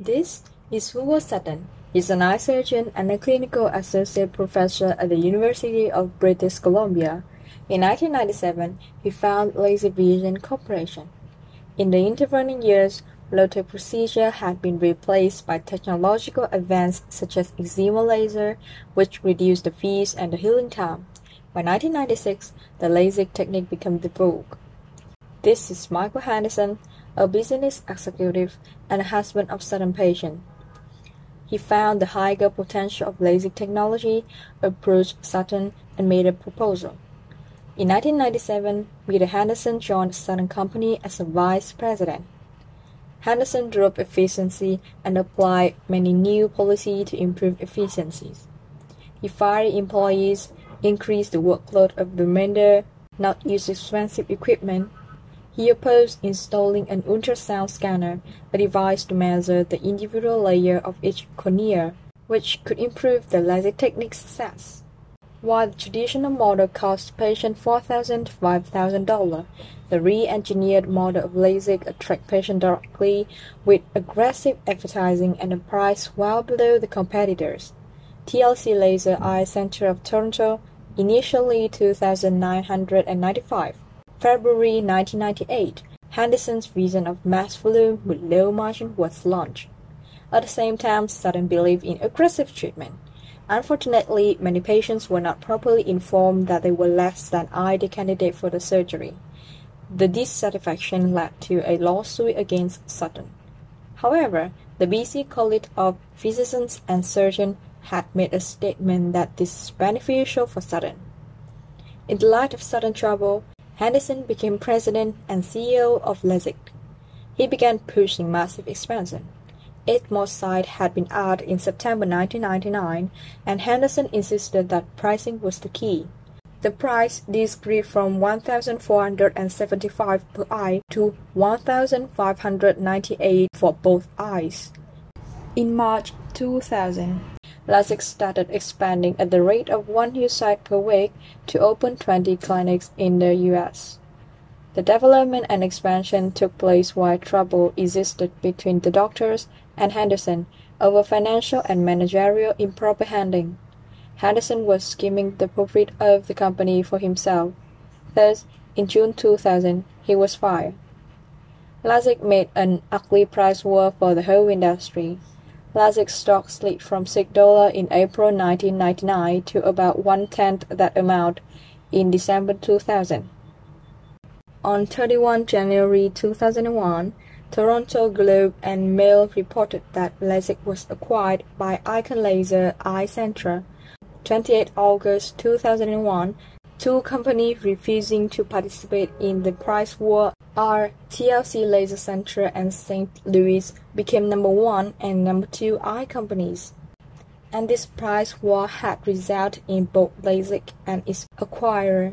This is Hugo Sutton. He's an eye surgeon and a clinical associate professor at the University of British Columbia. In 1997, he founded Laser Vision Corporation. In the intervening years, Lotte procedure had been replaced by technological advances such as excimer laser, which reduced the fees and the healing time. By 1996, the LASIK technique became the vogue. This is Michael Henderson, a business executive and a husband of Sutton patient. He found the higher potential of LASIK technology, approached Sutton, and made a proposal. In 1997, Peter Henderson joined Sutton Company as a vice president. Henderson drove efficiency and applied many new policies to improve efficiencies. He fired employees, increased the workload of the remainder, not used expensive equipment, he opposed installing an ultrasound scanner, a device to measure the individual layer of each cornea, which could improve the LASIK technique's success. While the traditional model cost patients 4,000 to $5,000, the re-engineered model of LASIK attracts patients directly with aggressive advertising and a price well below the competitors. TLC Laser Eye Center of Toronto, initially 2,995. February 1998, Henderson's vision of mass volume with low margin was launched. At the same time, Sutton believed in aggressive treatment. Unfortunately, many patients were not properly informed that they were less than ideal candidate for the surgery. The dissatisfaction led to a lawsuit against Sutton. However, the BC College of Physicians and Surgeons had made a statement that this is beneficial for Sutton. In the light of Sutton trouble, Henderson became president and CEO of LASIK. He began pushing massive expansion. Eight more sites had been added in September 1999, and Henderson insisted that pricing was the key. The price decreased from 1,475 per eye to 1,598 for both eyes. In March 2000, LASIK started expanding at the rate of one new site per week to open 20 clinics in the US. The development and expansion took place while trouble existed between the doctors and Henderson over financial and managerial improper handling. Henderson was skimming the profit of the company for himself. Thus, in June 2000, he was fired. LASIK made an ugly price war for the whole industry. LASIK stock slid from $6 in April 1999 to about one-tenth that amount in December 2000. On 31 January 2001, Toronto Globe and Mail reported that LASIK was acquired by Icon Laser Eye Centre. 28 August 2001, two companies refusing to participate in the price war are TLC Laser Center and St. Louis became number one and number two eye companies. And this price war had resulted in both LASIK and its acquirer